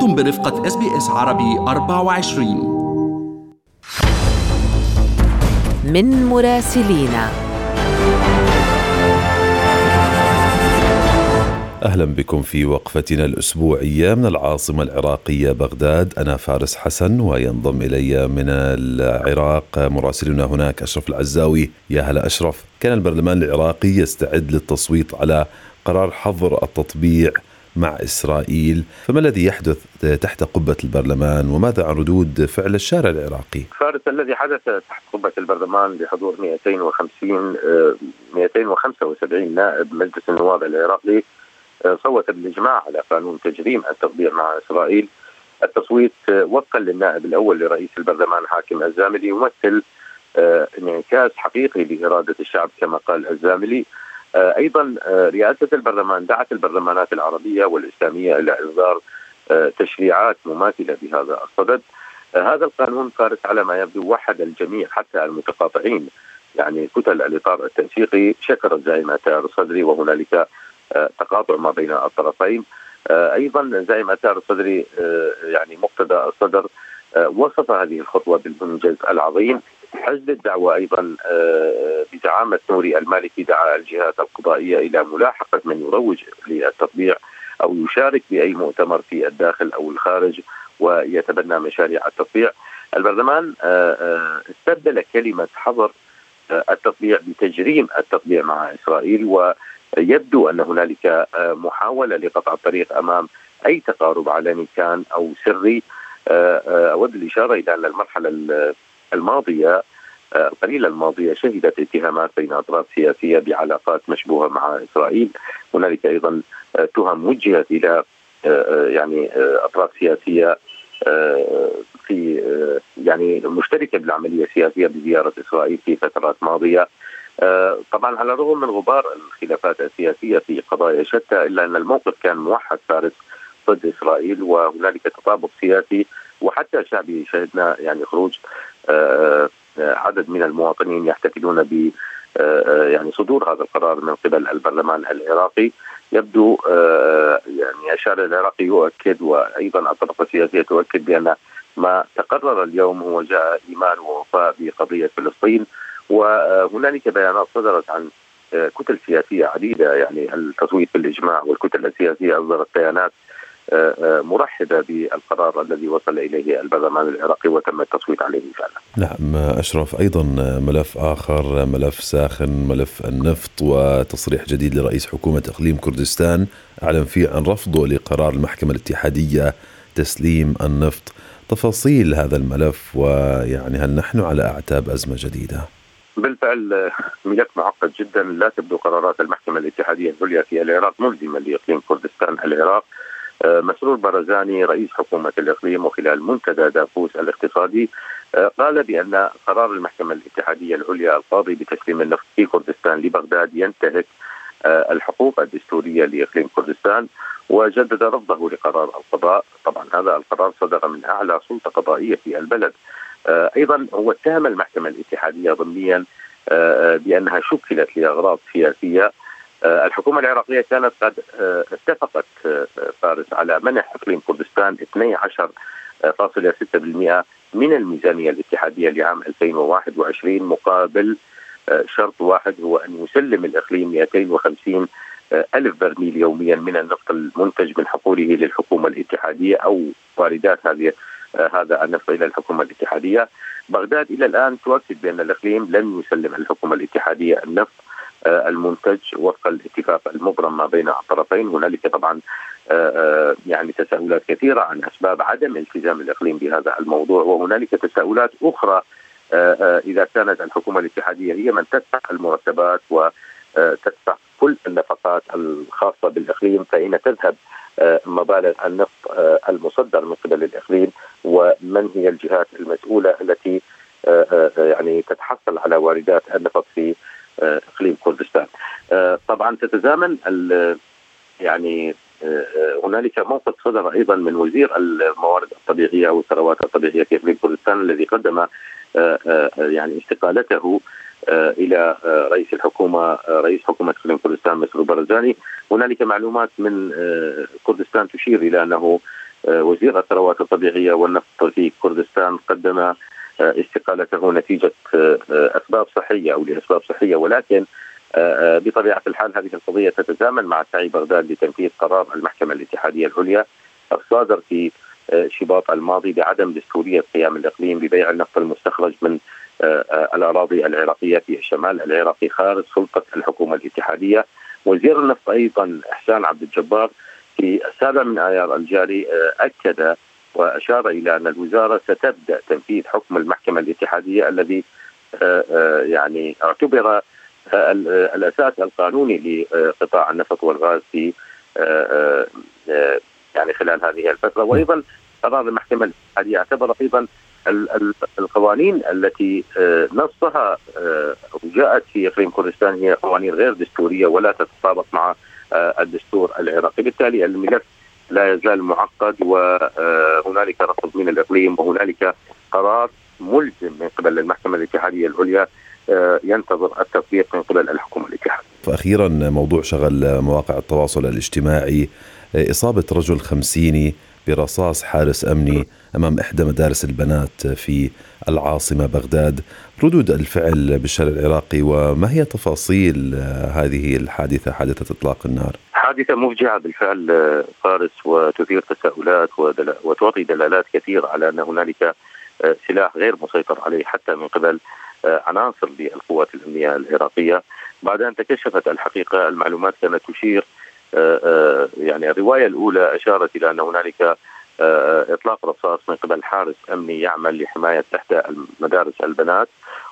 أنتم برفقة SBS عربي 24 من مراسلينا أهلا بكم في وقفتنا الأسبوعية من العاصمة العراقية بغداد. أنا فارس حسن وينضم إلي من العراق مراسلنا هناك أشرف العزاوي. يا هلا أشرف. كان البرلمان العراقي يستعد للتصويت على قرار حظر التطبيع مع إسرائيل، فما الذي يحدث تحت قبة البرلمان؟ وماذا عن ردود فعل الشارع العراقي؟ فارس الذي حدث تحت قبة البرلمان بحضور 250 275 نائب مجلس النواب العراقي صوت بالإجماع على قانون تجريم التطبيع مع إسرائيل. التصويت وفقا للنائب الأول لرئيس البرلمان حاكم الزاملي يمثل انعكاس حقيقي لإرادة الشعب كما قال الزاملي. أيضا رئاسة البرلمان دعت البرلمانات العربية والإسلامية إلى إصدار تشريعات مماثلة بهذا. الصدد هذا القانون فارس على ما يبدو وحد الجميع حتى المتقاطعين. يعني كتل الإطار التنسيقي شكر الزعيم اتار الصدري وهنالك تقاطع ما بين الطرفين. أيضا زعيم اتار الصدري يعني مقتدى الصدر وصف هذه الخطوة بالمنجز العظيم. حزب الدعوة أيضا بزعامة نوري المالكي دعا الجهات القضائية إلى ملاحقة من يروج للتطبيع أو يشارك بأي مؤتمر في الداخل أو الخارج ويتبنى مشاريع التطبيع. البرلمان استبدل كلمة حظر التطبيع بتجريم التطبيع مع إسرائيل ويبدو أن هنالك محاولة لقطع الطريق أمام أي تقارب علني كان أو سري. أود الإشارة إلى أن المرحلة الماضية القليله الماضية شهدت اتهامات بين أطراف سياسية بعلاقات مشبوهة مع إسرائيل، هنالك أيضا تهم وجهت إلى يعني أطراف سياسية في يعني مشتركة بالعملية السياسية بزيارة إسرائيل في فترات ماضية. طبعا على الرغم من غبار الخلافات السياسية في قضايا شتى إلا أن الموقف كان موحد فارس ضد إسرائيل وهنالك تطابق سياسي وحتى شعبي شهدنا يعني خروج عدد من المواطنين يحتفلون ب يعني صدور هذا القرار من قبل البرلمان العراقي. يبدو يعني الشارع العراقي يؤكد وأيضا الطرف السياسية تؤكد بأن ما تقرر اليوم هو جاء إيمان ووفاء بقضية فلسطين. وهنالك بيانات صدرت عن كتل سياسية عديدة يعني التصويت بالإجماع والكتل السياسية أصدرت بيانات مرحبة بالقرار الذي وصل إليه البرلمان العراقي وتم التصويت عليه فعلا. نعم أشرف أيضا ملف آخر ملف ساخن ملف النفط وتصريح جديد لرئيس حكومة إقليم كردستان أعلن فيه عن رفضه لقرار المحكمة الاتحادية تسليم النفط. تفاصيل هذا الملف ويعني هل نحن على أعتاب أزمة جديدة؟ بالفعل ملف معقد جدا لا تبدو قرارات المحكمة الاتحادية العليا في العراق ملزمه لإقليم كردستان العراق مسرور برزاني رئيس حكومة الإقليم وخلال منتدى دافوس الاقتصادي قال بأن قرار المحكمة الاتحادية العليا القاضي بتسليم النفط في كردستان لبغداد ينتهك الحقوق الدستورية لإقليم كردستان وجدد رفضه لقرار القضاء. طبعا هذا القرار صدر من أعلى سلطة قضائية في البلد. أيضا هو اتهم المحكمة الاتحادية ضمنيا بأنها شكلت لأغراض سياسية الحكومة العراقية كانت قد اتفقت فارس على منح إقليم كردستان 12.6% من الميزانية الاتحادية لعام 2021 مقابل شرط واحد هو أن يسلم الإقليم 250 ألف برميل يوميا من النفط المنتج من حقوله للحكومة الاتحادية أو واردات هذه هذا النفط إلى الحكومة الاتحادية. بغداد إلى الآن تؤكد بأن الإقليم لن يسلم الحكومة الاتحادية النفط المنتج وفق الاتفاق المبرم ما بين الطرفين. هنالك طبعا يعني تساؤلات كثيرة عن أسباب عدم التزام الإقليم بهذا الموضوع. وهنالك تساؤلات أخرى إذا كانت الحكومة الاتحادية هي من تدفع المرتبات وتدفع كل النفقات الخاصة بالإقليم فاين تذهب مبالغ النفط المصدر من قبل الإقليم ومن هي الجهات المسؤولة التي يعني تتحصل على واردات النفط في إقليم كردستان. طبعا تتزامن يعني هنالك موقف صدر أيضا من وزير الموارد الطبيعية والثروات الطبيعية في إقليم كردستان الذي قدم يعني استقالته إلى رئيس الحكومة رئيس حكومة إقليم كردستان مسرور برزاني هنالك معلومات من كردستان تشير إلى أنه وزير الثروات الطبيعية والنفط في كردستان قدم استقالته نتيجة أسباب صحية أو لأسباب صحية ولكن بطبيعة الحال هذه القضية تتزامن مع سعي بغداد لتنفيذ قرار المحكمة الاتحادية العليا الصادر في شباط الماضي بعدم دستورية قيام الإقليم ببيع النفط المستخرج من الأراضي العراقية في الشمال العراقي خارج سلطة الحكومة الاتحادية. وزير النفط أيضا إحسان عبد الجبار في السابع من آيار الجاري أكد وأشار إلى أن الوزارة ستبدأ تنفيذ حكم المحكمة الاتحادية الذي يعني اعتبر الأساس القانوني لقطاع النفط والغاز في يعني خلال هذه الفترة. وأيضا قرار المحكمة الاتحادية اعتبر أيضا القوانين التي نصها جاءت في إقليم كردستان هي قوانين غير دستورية ولا تتطابق مع الدستور العراقي، بالتالي الملف لا يزال معقد وهنالك رفض من الإقليم وهنالك قرار ملزم من قبل المحكمة الاتحادية العليا ينتظر التطبيق من قبل الحكومة الاتحادية. فاخيرا موضوع شغل مواقع التواصل الاجتماعي إصابة رجل خمسيني برصاص حارس أمني أمام إحدى مدارس البنات في العاصمة بغداد، ردود الفعل بالشارع العراقي وما هي تفاصيل هذه الحادثة حادثة إطلاق النار؟ حادثة مفجعة بالفعل فارس وتثير تساؤلات وتعطي دلالات كثيرة على أن هنالك سلاح غير مسيطر عليه حتى من قبل عناصر للقوات الأمنية العراقية. بعد أن تكشفت الحقيقة المعلومات كانت تشير يعني الرواية الأولى أشارت إلى أن هنالك إطلاق رصاص من قبل حارس أمني يعمل لحماية احدى مدارس البنات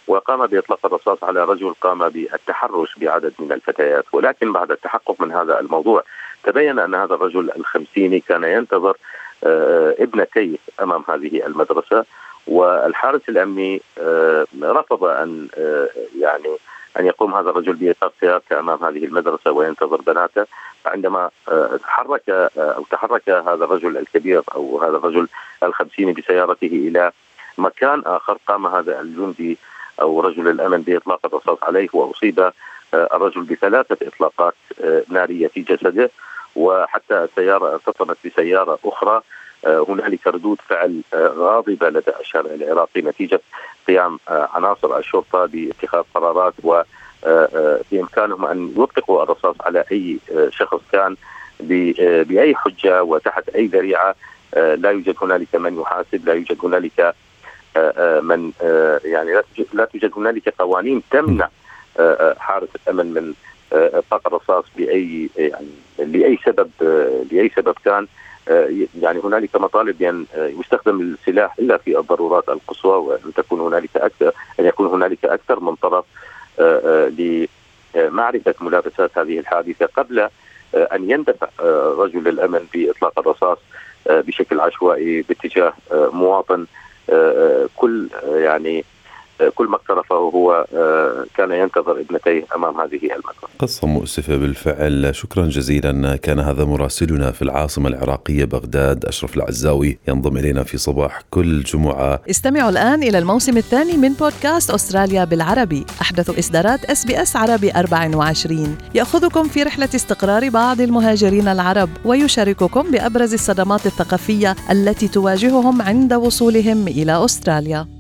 وقام بإطلاق الرصاص على رجل قام بالتحرش بعدد من الفتيات. ولكن بعد التحقق من هذا الموضوع تبين أن هذا الرجل الخمسيني كان ينتظر ابنتيه أمام هذه المدرسة والحارس الأمني رفض أن يعني أن يقوم هذا الرجل بايقاف سيارته امام هذه المدرسة وينتظر بناته. فعندما تحرك أو تحرك هذا الرجل الكبير أو هذا الرجل الخمسيني بسيارته إلى مكان آخر قام هذا الجندي أو رجل الأمن بإطلاق الرصاص عليه وأصيب الرجل بثلاثة إطلاقات نارية في جسده. وحتى السيارة ارتطمت بسيارة أخرى هنالك ردود فعل غاضبة لدى الشارع العراقي نتيجة قيام عناصر الشرطة باتخاذ قرارات و بإمكانهم أن يطلقوا الرصاص على أي شخص كان بأي حجة وتحت أي ذريعة. لا يوجد هنالك من يحاسب لا يوجد هنالك من يعني لا توجد هنالك قوانين تمنع حارس الأمن من إطلاق الرصاص بأي يعني لأي سبب لأي سبب كان. يعني هنالك مطالب بأن يستخدم السلاح إلا في الضرورات القصوى وأن تكون هنالك أكثر أن يكون هنالك أكثر من طرف لمعرفة ملابسات هذه الحادثة قبل أن يندفع رجل الأمن بإطلاق الرصاص بشكل عشوائي باتجاه مواطن كل يعني كل ما اقترفه هو ينتظر ابنتيه أمام هذه المدرسة. قصة مؤسفة بالفعل، شكرا جزيلا كان هذا مراسلنا في العاصمة العراقية بغداد أشرف العزاوي ينضم إلينا في صباح كل جمعة. استمعوا الآن إلى الموسم الثاني من بودكاست أستراليا بالعربي، أحدث إصدارات SBS عربي 24 يأخذكم في رحلة استقرار بعض المهاجرين العرب ويشارككم بأبرز الصدمات الثقافية التي تواجههم عند وصولهم إلى أستراليا.